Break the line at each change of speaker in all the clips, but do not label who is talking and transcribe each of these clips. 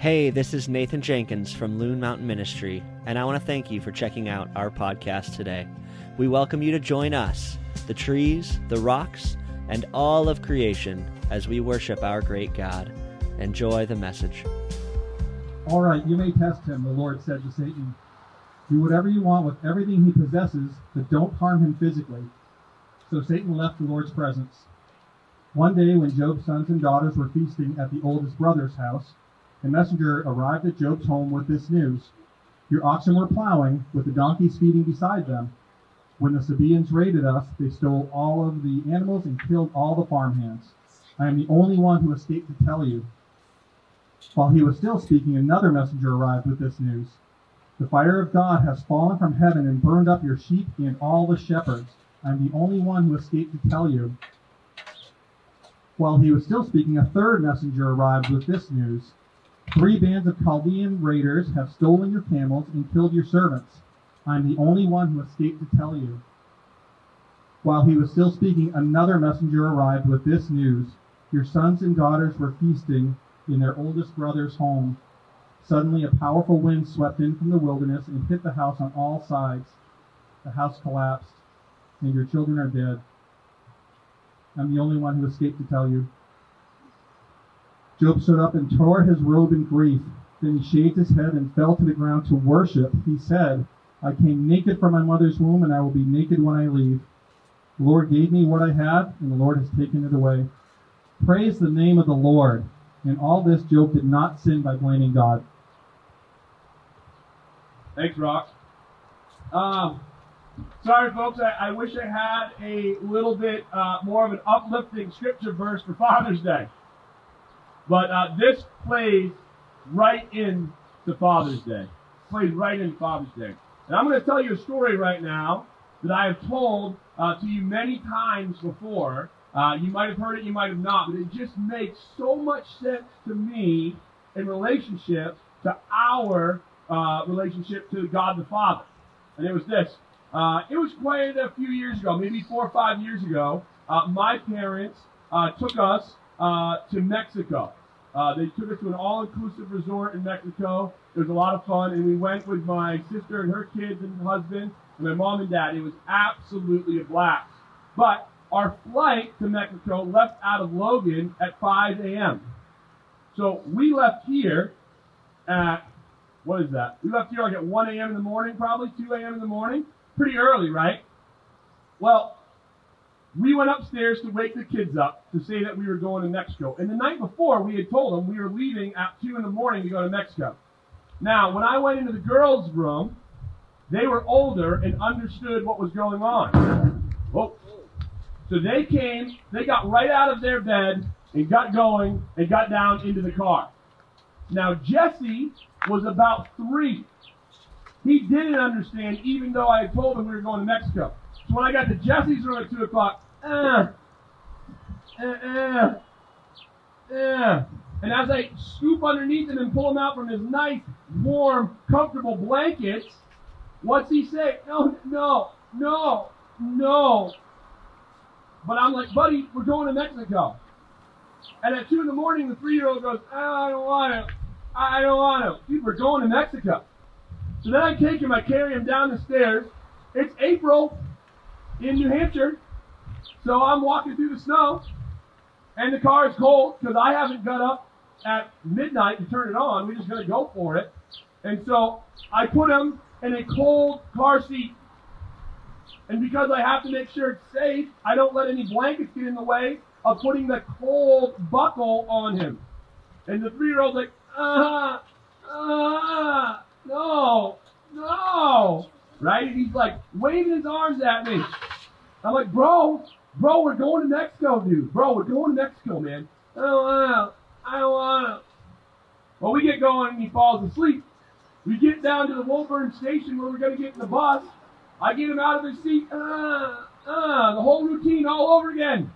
Hey, this is Nathan Jenkins from Loon Mountain Ministry, and I want to thank you for checking out our podcast today. We welcome you to join us, the trees, the rocks, and all of creation as we worship our great God. Enjoy the message.
All right, you may test him, the Lord said to Satan. Do whatever you want with everything he possesses, but don't harm him physically. So Satan left the Lord's presence. One day, when Job's sons and daughters were feasting at the oldest brother's house, a messenger arrived at Job's home with this news Your oxen were plowing, with the donkeys feeding beside them. When the Sabaeans raided us, they stole all of the animals and killed all the farmhands. I am the only one who escaped to tell you. While he was still speaking, another messenger arrived with this news. The fire of God has fallen from heaven and burned up your sheep and all the shepherds. I am the only one who escaped to tell you. While he was still speaking, a third messenger arrived with this news. Three bands of Chaldean raiders have stolen your camels and killed your servants. I am the only one who escaped to tell you. While he was still speaking, another messenger arrived with this news. Your sons and daughters were feasting in their oldest brother's home. Suddenly, a powerful wind swept in from the wilderness and hit the house on all sides. The house collapsed, and your children are dead. I'm the only one who escaped to tell you. Job stood up and tore his robe in grief. Then he shaved his head and fell to the ground to worship. He said, I came naked from my mother's womb, and I will be naked when I leave. The Lord gave me what I had, and the Lord has taken it away. Praise the name of the Lord. In all this, Job did not sin by blaming God.
Thanks, Rock. Um, sorry, folks. I, I, wish I had a little bit uh, more of an uplifting scripture verse for Father's Day. But uh, this plays right in to Father's Day. Plays right in Father's Day. And I'm going to tell you a story right now that I have told uh, to you many times before. Uh, you might have heard it, you might have not, but it just makes so much sense to me in relationship to our uh, relationship to God the Father. And it was this. Uh, it was quite a few years ago, maybe four or five years ago. Uh, my parents uh, took us uh, to Mexico. Uh, they took us to an all-inclusive resort in Mexico. It was a lot of fun, and we went with my sister and her kids and husband and my mom and dad. It was absolutely a blast. But our flight to Mexico left out of Logan at 5 a.m. So we left here at what is that? We left here like at 1 a.m. in the morning, probably 2 a.m. in the morning. Pretty early, right? Well, we went upstairs to wake the kids up to say that we were going to Mexico. And the night before, we had told them we were leaving at 2 in the morning to go to Mexico. Now, when I went into the girls' room, they were older and understood what was going on. Oh. So they came, they got right out of their bed and got going and got down into the car. Now, Jesse was about three. He didn't understand, even though I had told him we were going to Mexico. So when I got to Jesse's room at 2 o'clock, uh, uh, uh, uh, and as I scoop underneath him and pull him out from his nice, warm, comfortable blankets, what's he say? No, no, no, no. But I'm like, buddy, we're going to Mexico. And at 2 in the morning, the three year old goes, I don't want to. I don't want to. Dude, we're going to Mexico. So then I take him, I carry him down the stairs. It's April in New Hampshire. So I'm walking through the snow, and the car is cold because I haven't got up at midnight to turn it on. We're just going to go for it. And so I put him in a cold car seat. And because I have to make sure it's safe, I don't let any blankets get in the way of putting the cold buckle on him. And the three year old's like, ah, ah, no, no. Right? He's like waving his arms at me. I'm like, bro, bro, we're going to Mexico, dude. Bro, we're going to Mexico, man. I don't want to. I don't want to. Well, we get going and he falls asleep. We get down to the Woburn station where we're to get in the bus. I get him out of his seat. Uh, uh, the whole routine all over again.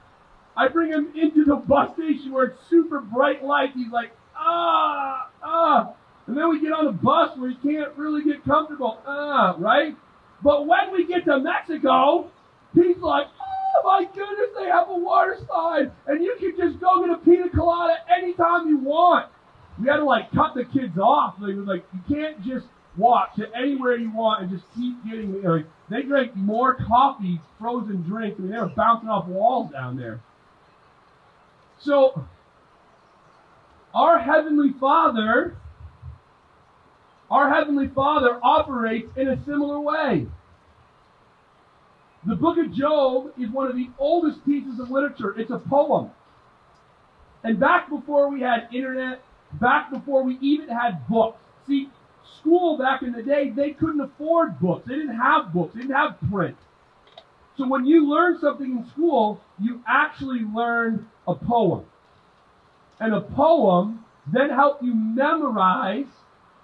I bring him into the bus station where it's super bright light. He's like, ah, ah. And then we get on the bus where you can't really get comfortable. Ah, right? But when we get to Mexico, he's like, oh my goodness, they have a water slide. And you can just go get a pina colada anytime you want. we had to like cut the kids off. They were like you can't just walk to anywhere you want and just keep getting. Like, they drank more coffee, frozen drinks. I mean, they were bouncing off walls down there. So, our heavenly Father, our heavenly Father operates in a similar way. The book of Job is one of the oldest pieces of literature. It's a poem. And back before we had internet, back before we even had books. See, school back in the day, they couldn't afford books. They didn't have books. They didn't have print. So when you learn something in school, you actually learn a poem. And a poem then helped you memorize,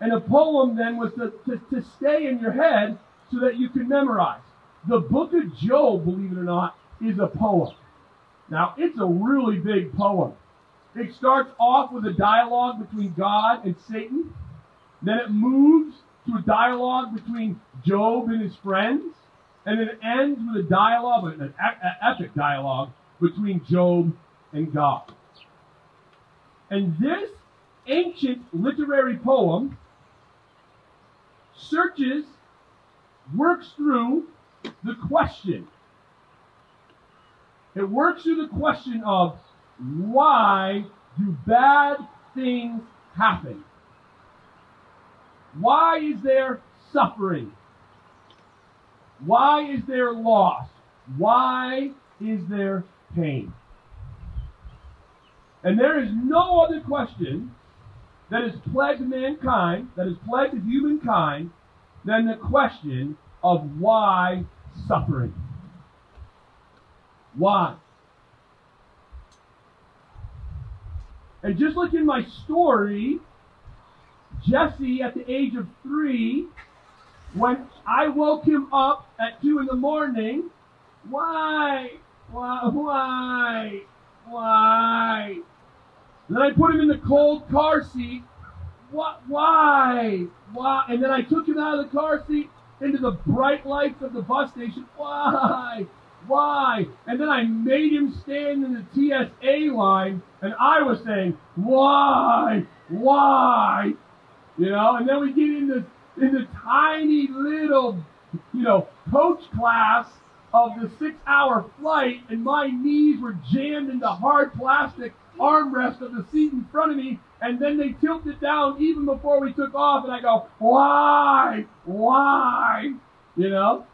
and a poem then was to, to, to stay in your head so that you could memorize. The book of Job, believe it or not, is a poem. Now, it's a really big poem. It starts off with a dialogue between God and Satan. Then it moves to a dialogue between Job and his friends. And then it ends with a dialogue, an epic dialogue between Job and God. And this ancient literary poem searches, works through the question. It works through the question of why do bad things happen? Why is there suffering? Why is there loss? Why is there pain? And there is no other question that has plagued mankind, that has plagued humankind, than the question of why suffering. Why? And just like in my story, Jesse, at the age of three, when I woke him up at two in the morning, why, why, why, why? And then I put him in the cold car seat. What? Why? Why? And then I took him out of the car seat into the bright lights of the bus station. Why? Why? And then I made him stand in the TSA line, and I was saying, Why? Why? You know, and then we get in the in the tiny little, you know, coach class of the six hour flight, and my knees were jammed into hard plastic armrest of the seat in front of me, and then they tilted it down even before we took off, and I go, Why? Why? You know?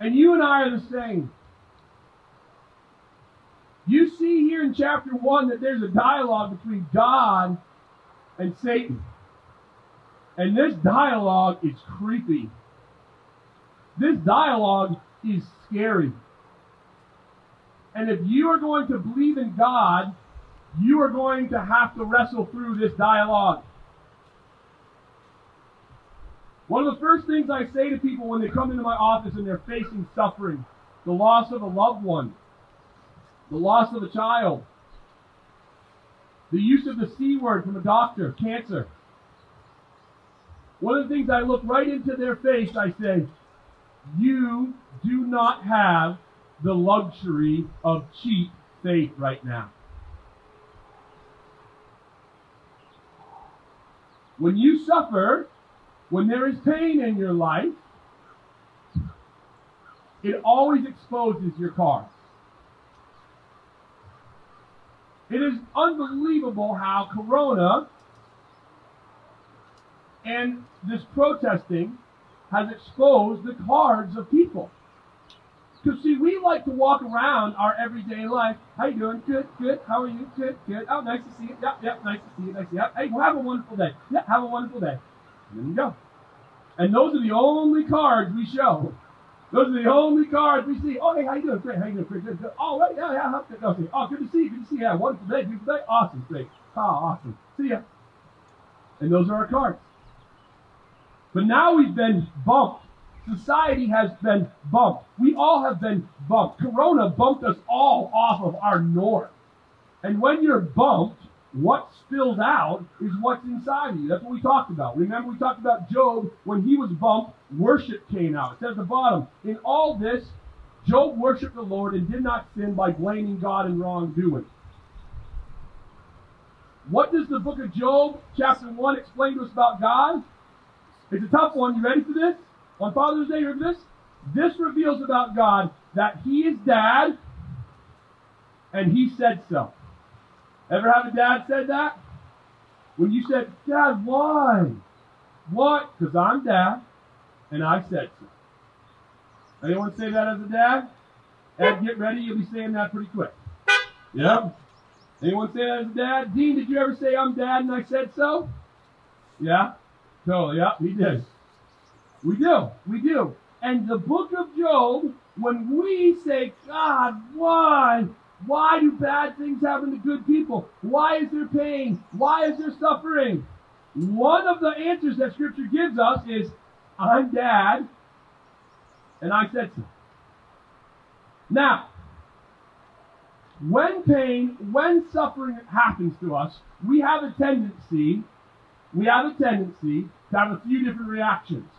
And you and I are the same. You see here in chapter 1 that there's a dialogue between God and Satan. And this dialogue is creepy. This dialogue is scary. And if you are going to believe in God, you are going to have to wrestle through this dialogue. One of the first things I say to people when they come into my office and they're facing suffering, the loss of a loved one, the loss of a child, the use of the C word from a doctor, cancer. One of the things I look right into their face, I say, You do not have the luxury of cheap faith right now. When you suffer, when there is pain in your life, it always exposes your cards. It is unbelievable how Corona and this protesting has exposed the cards of people. Because see, we like to walk around our everyday life. How you doing? Good, good. How are you? Good, good. Oh, nice to see you. Yep, yep. Nice to see you. Nice to. Hey, well, have a wonderful day. Yeah, have a wonderful day. And then you go. And those are the only cards we show. Those are the only cards we see. Oh, hey, how you doing? Great. How you doing? Great. Good. good. Oh, right. Yeah, yeah. Okay. okay. Oh, good to see you. Good to see you. Yeah, wonderful day. Beautiful day. Awesome. Great. Oh, awesome. See ya. And those are our cards. But now we've been bumped. Society has been bumped. We all have been bumped. Corona bumped us all off of our norm. And when you're bumped, what spills out is what's inside of you. That's what we talked about. Remember, we talked about Job when he was bumped, worship came out. It says at the bottom, in all this, Job worshiped the Lord and did not sin by blaming God in wrongdoing. What does the book of Job, chapter 1, explain to us about God? It's a tough one. You ready for this? On Father's Day, for this? This reveals about God that He is dad and He said so. Ever have a dad said that? When you said, Dad, why? What? Because I'm dad and I said so. Anyone say that as a dad? Ed, get ready. You'll be saying that pretty quick. Yep. Anyone say that as a dad? Dean, did you ever say I'm dad and I said so? Yeah? Totally. Yeah, he did. We do. We do. And the book of Job, when we say, God, why? Why do bad things happen to good people? Why is there pain? Why is there suffering? One of the answers that Scripture gives us is, I'm dad, and I said so. Now, when pain, when suffering happens to us, we have a tendency, we have a tendency to have a few different reactions.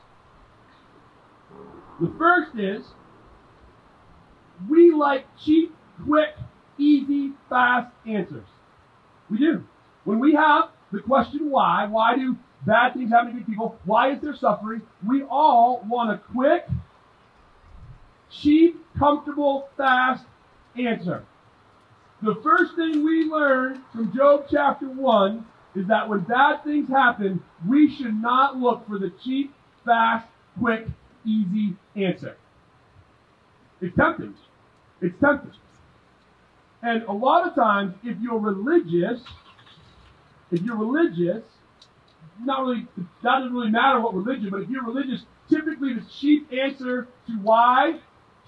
The first is we like cheap, quick, easy, fast answers. We do. When we have the question why, why do bad things happen to good people? Why is there suffering? We all want a quick, cheap, comfortable, fast answer. The first thing we learn from Job chapter 1 is that when bad things happen, we should not look for the cheap, fast, quick, easy answer. It's tempting. It's tempting. And a lot of times, if you're religious, if you're religious, not really, that doesn't really matter what religion, but if you're religious, typically the cheap answer to why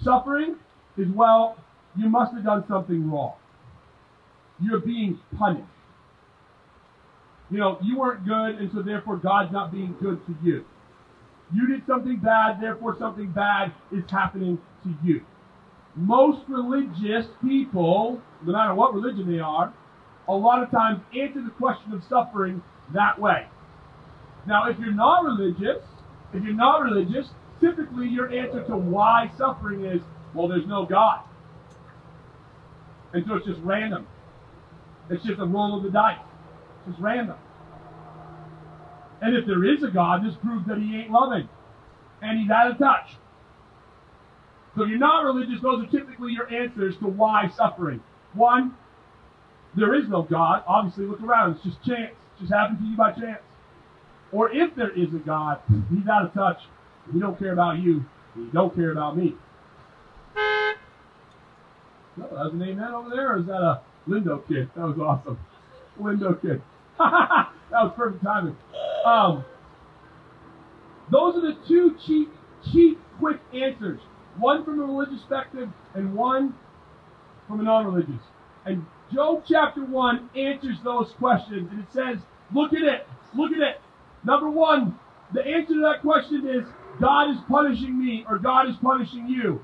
suffering is, well, you must have done something wrong. You're being punished. You know, you weren't good, and so therefore God's not being good to you. You did something bad, therefore something bad is happening to you. Most religious people, no matter what religion they are, a lot of times answer the question of suffering that way. Now, if you're not religious, if you're not religious, typically your answer to why suffering is, well, there's no God. And so it's just random. It's just a roll of the dice. It's just random. And if there is a God, this proves that he ain't loving. And he's out of touch. So if you're not religious, those are typically your answers to why suffering. One, there is no God. Obviously, look around. It's just chance. It just happened to you by chance. Or if there is a God, he's out of touch. He don't care about you. He don't care about me. No, that's an amen over there, or is that a Lindo kid? That was awesome. Lindo kid. that was perfect timing. Um, those are the two cheap, cheap, quick answers. One from a religious perspective and one from a non-religious. And Job chapter 1 answers those questions. And it says, look at it. Look at it. Number one, the answer to that question is God is punishing me or God is punishing you.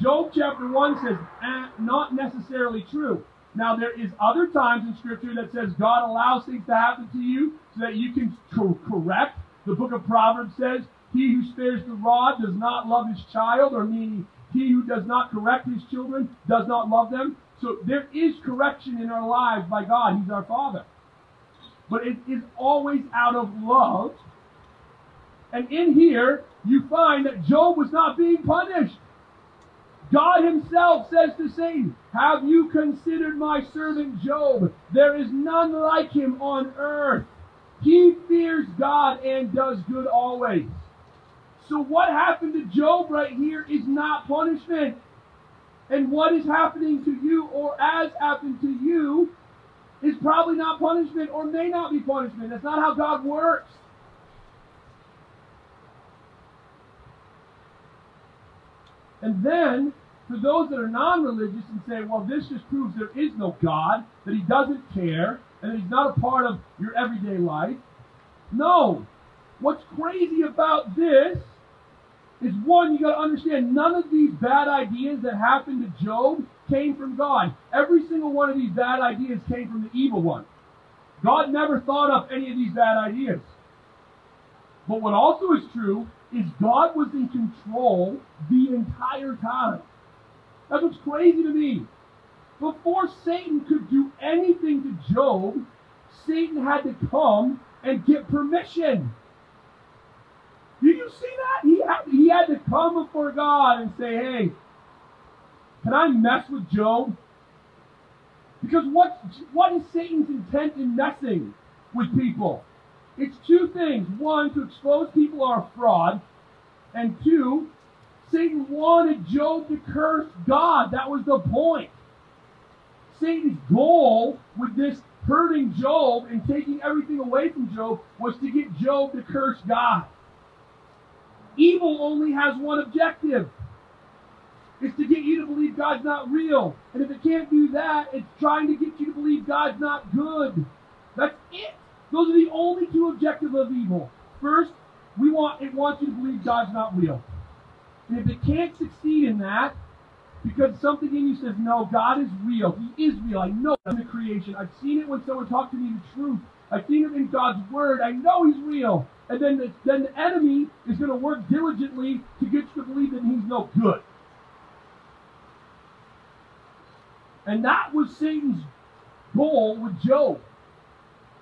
Job chapter 1 says, eh, not necessarily true. Now, there is other times in Scripture that says God allows things to happen to you that you can co- correct. The book of Proverbs says, He who spares the rod does not love his child, or meaning, he who does not correct his children does not love them. So there is correction in our lives by God. He's our Father. But it is always out of love. And in here, you find that Job was not being punished. God himself says to Satan, Have you considered my servant Job? There is none like him on earth. He fears God and does good always. So what happened to Job right here is not punishment. And what is happening to you or as happened to you is probably not punishment or may not be punishment. That's not how God works. And then, for those that are non religious and say, well, this just proves there is no God, that He doesn't care, and He's not a part of your everyday life. No. What's crazy about this is one, you got to understand, none of these bad ideas that happened to Job came from God. Every single one of these bad ideas came from the evil one. God never thought up any of these bad ideas. But what also is true is God was in control the entire time. That's what's crazy to me. Before Satan could do anything to Job, Satan had to come and get permission. Did you see that? He had, he had to come before God and say, hey, can I mess with Job? Because what, what is Satan's intent in messing with people? It's two things. One, to expose people are a fraud. And two, Satan wanted Job to curse God. That was the point. Satan's goal with this hurting Job and taking everything away from Job was to get Job to curse God. Evil only has one objective. It's to get you to believe God's not real. And if it can't do that, it's trying to get you to believe God's not good. That's it. Those are the only two objectives of evil. First, we want it wants you to believe God's not real. And if it can't succeed in that, because something in you says, no, God is real. He is real. I know in the creation. I've seen it when someone talked to me the truth. I've seen it in God's word. I know He's real. And then the, then the enemy is going to work diligently to get you to believe that He's no good. And that was Satan's goal with Job.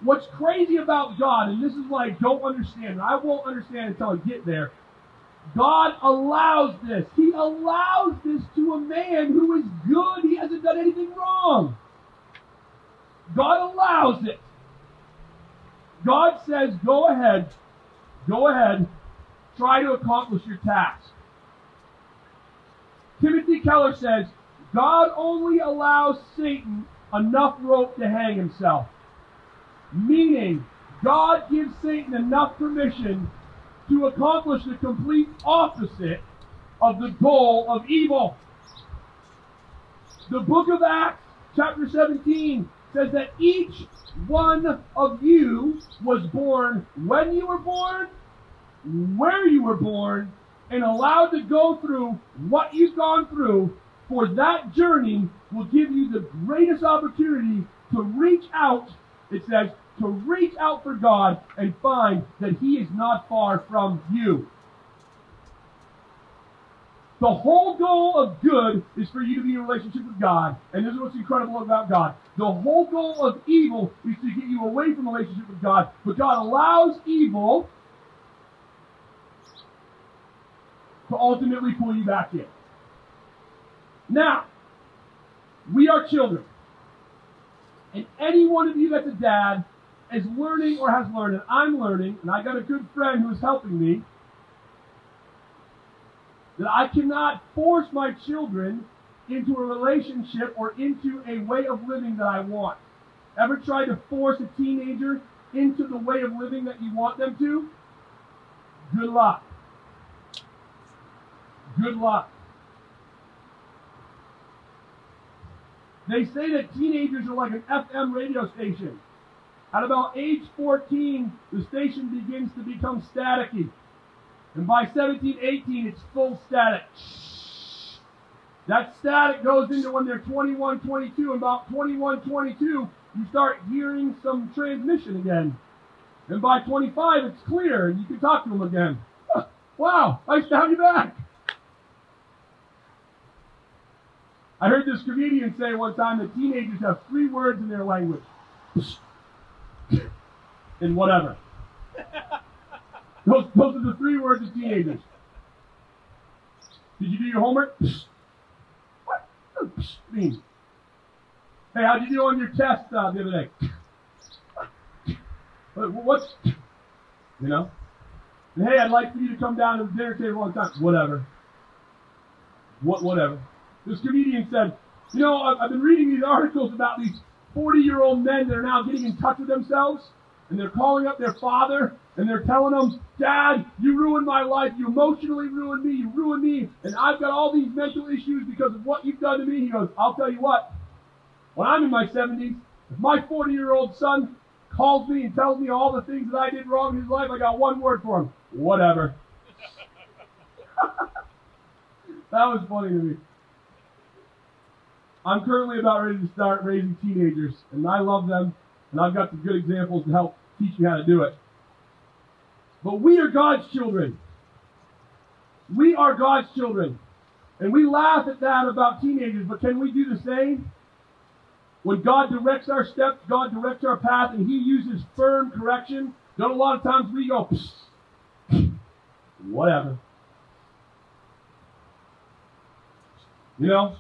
What's crazy about God, and this is what I don't understand, and I won't understand until I get there. God allows this. He allows this to a man who is good. He hasn't done anything wrong. God allows it. God says, go ahead, go ahead, try to accomplish your task. Timothy Keller says, God only allows Satan enough rope to hang himself. Meaning, God gives Satan enough permission to accomplish the complete opposite of the goal of evil. The book of Acts, chapter 17, says that each one of you was born when you were born, where you were born, and allowed to go through what you've gone through, for that journey will give you the greatest opportunity to reach out, it says, to reach out for God and find that He is not far from you. The whole goal of good is for you to be in a relationship with God. And this is what's incredible about God. The whole goal of evil is to get you away from relationship with God. But God allows evil to ultimately pull you back in. Now, we are children. And any one of you that's a dad is learning or has learned, and I'm learning, and I got a good friend who is helping me, that I cannot force my children into a relationship or into a way of living that I want. Ever tried to force a teenager into the way of living that you want them to? Good luck. Good luck. They say that teenagers are like an FM radio station. At about age 14, the station begins to become staticky. And by 17, 18, it's full static. That static goes into when they're 21, 22, and about 21, 22, you start hearing some transmission again. And by 25, it's clear, and you can talk to them again. wow, nice to have you back. I heard this comedian say one time that teenagers have three words in their language. And whatever. Those, those are the three words of teenagers. Did you do your homework? What? Mean? Hey, how'd you do on your test uh, the other day? What's, you know? And hey, I'd like for you to come down to the dinner table on time. Whatever. What, whatever. This comedian said, you know, I've been reading these articles about these 40 year old men that are now getting in touch with themselves and they're calling up their father and they're telling him, Dad, you ruined my life. You emotionally ruined me. You ruined me. And I've got all these mental issues because of what you've done to me. He goes, I'll tell you what. When I'm in my 70s, if my 40 year old son calls me and tells me all the things that I did wrong in his life, I got one word for him. Whatever. that was funny to me. I'm currently about ready to start raising teenagers, and I love them, and I've got some good examples to help teach you how to do it. But we are God's children. We are God's children. And we laugh at that about teenagers, but can we do the same? When God directs our steps, God directs our path, and He uses firm correction, don't a lot of times we go, whatever. You know,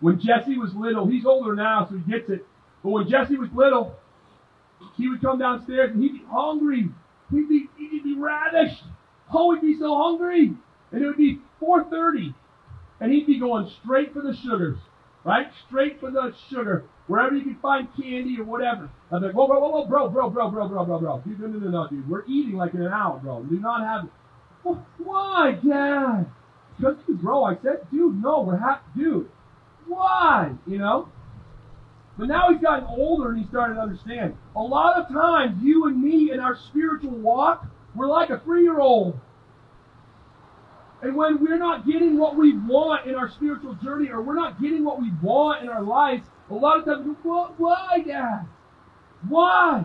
when Jesse was little, he's older now, so he gets it. But when Jesse was little, he would come downstairs and he'd be hungry. He'd be, he'd be ravished. Oh, he'd be so hungry. And it would be 4.30. And he'd be going straight for the sugars. Right? Straight for the sugar. Wherever you can find candy or whatever. Be like, whoa, whoa, whoa, whoa, bro, bro, bro, bro, bro, bro, bro. Dude, no, no, no, no, dude. We're eating like in an hour, bro. Do not have... Why, Dad? Because, bro, I said, dude, no, we're happy. Dude, why? You know? But now he's gotten older and he's started to understand. A lot of times, you and me in our spiritual walk, we're like a three year old. And when we're not getting what we want in our spiritual journey, or we're not getting what we want in our lives, a lot of times, why, Dad? Why?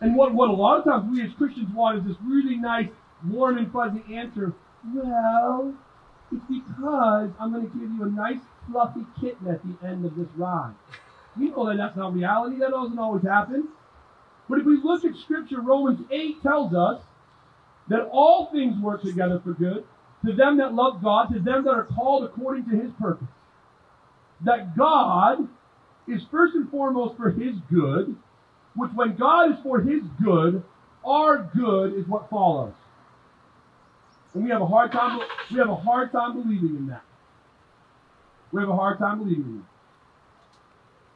And what, what a lot of times we as Christians want is this really nice, warm and fuzzy answer. Well, it's because I'm going to give you a nice fluffy kitten at the end of this ride. We know that that's not reality. That doesn't always happen. But if we look at Scripture, Romans 8 tells us that all things work together for good to them that love God, to them that are called according to His purpose. That God is first and foremost for His good, which when God is for His good, our good is what follows. And we have a hard time we have a hard time believing in that. We have a hard time believing in that.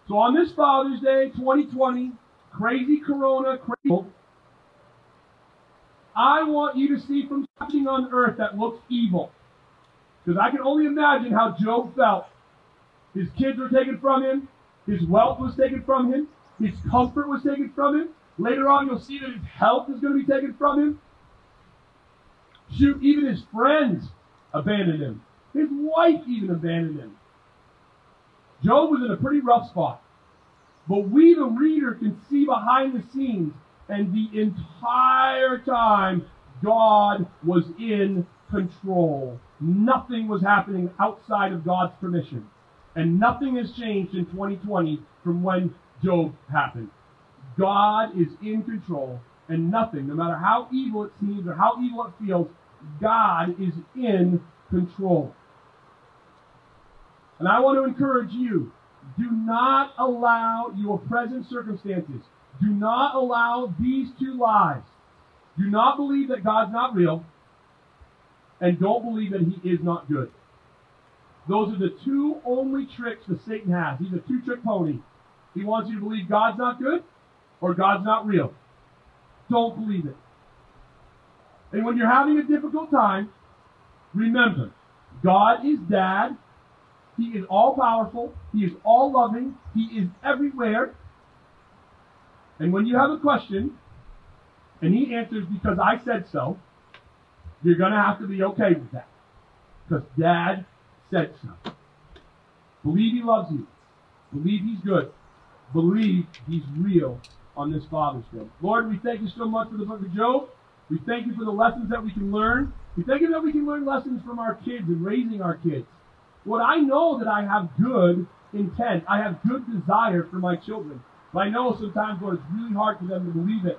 So on this Father's Day, 2020, crazy corona, crazy I want you to see from something on earth that looks evil. Because I can only imagine how Job felt. His kids were taken from him. His wealth was taken from him. His comfort was taken from him. Later on, you'll see that his health is going to be taken from him. Shoot, even his friends abandoned him. His wife even abandoned him. Job was in a pretty rough spot. But we, the reader, can see behind the scenes, and the entire time, God was in control. Nothing was happening outside of God's permission. And nothing has changed in 2020 from when Job happened. God is in control, and nothing, no matter how evil it seems or how evil it feels, God is in control. And I want to encourage you do not allow your present circumstances, do not allow these two lies. Do not believe that God's not real, and don't believe that He is not good. Those are the two only tricks that Satan has. He's a two trick pony. He wants you to believe God's not good or God's not real. Don't believe it. And when you're having a difficult time, remember God is dad. He is all powerful. He is all loving. He is everywhere. And when you have a question, and he answers because I said so, you're going to have to be okay with that. Because dad said so. Believe he loves you. Believe he's good. Believe he's real on this Father's Day. Lord, we thank you so much for the book of Job. We thank you for the lessons that we can learn. We thank you that we can learn lessons from our kids and raising our kids. Lord, I know that I have good intent. I have good desire for my children. But I know sometimes, Lord, it's really hard for them to believe it.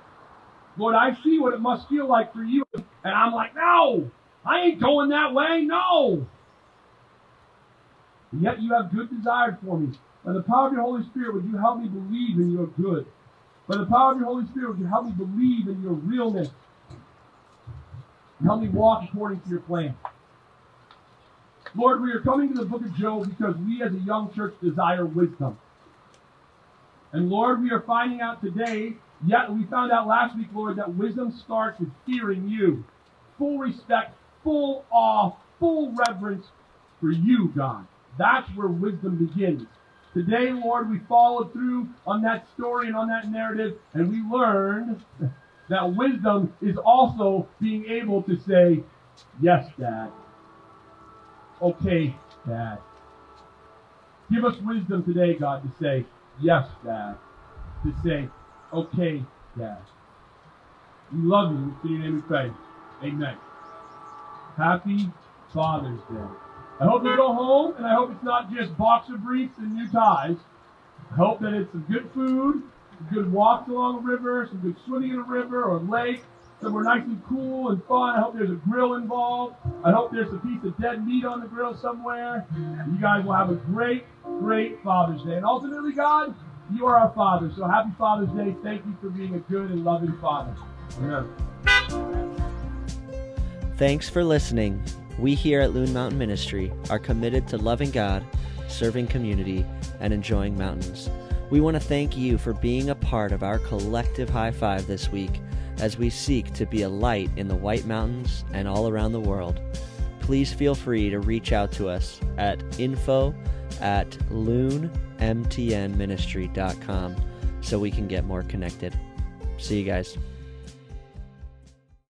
Lord, I see what it must feel like for you. And I'm like, no, I ain't going that way. No. And yet you have good desire for me. By the power of your Holy Spirit, would you help me believe in your good? By the power of your Holy Spirit, would you help me believe in your realness? Help me walk according to your plan. Lord, we are coming to the book of Job because we as a young church desire wisdom. And Lord, we are finding out today, yet we found out last week, Lord, that wisdom starts with fearing you. Full respect, full awe, full reverence for you, God. That's where wisdom begins. Today, Lord, we followed through on that story and on that narrative, and we learned that wisdom is also being able to say, Yes, Dad. Okay, Dad. Give us wisdom today, God, to say, Yes, Dad. To say, Okay, Dad. We love you. In your name we pray. Amen. Happy Father's Day. I hope you go home, and I hope it's not just boxer briefs and new ties. I hope that it's some good food, some good walks along a river, some good swimming in a river or a lake, somewhere nice and cool and fun. I hope there's a grill involved. I hope there's a piece of dead meat on the grill somewhere. You guys will have a great, great Father's Day. And ultimately, God, you are our Father. So happy Father's Day. Thank you for being a good and loving Father. Amen.
Thanks for listening. We here at Loon Mountain Ministry are committed to loving God, serving community, and enjoying mountains. We want to thank you for being a part of our collective high five this week as we seek to be a light in the White Mountains and all around the world. Please feel free to reach out to us at info at loonmtnministry.com so we can get more connected. See you guys.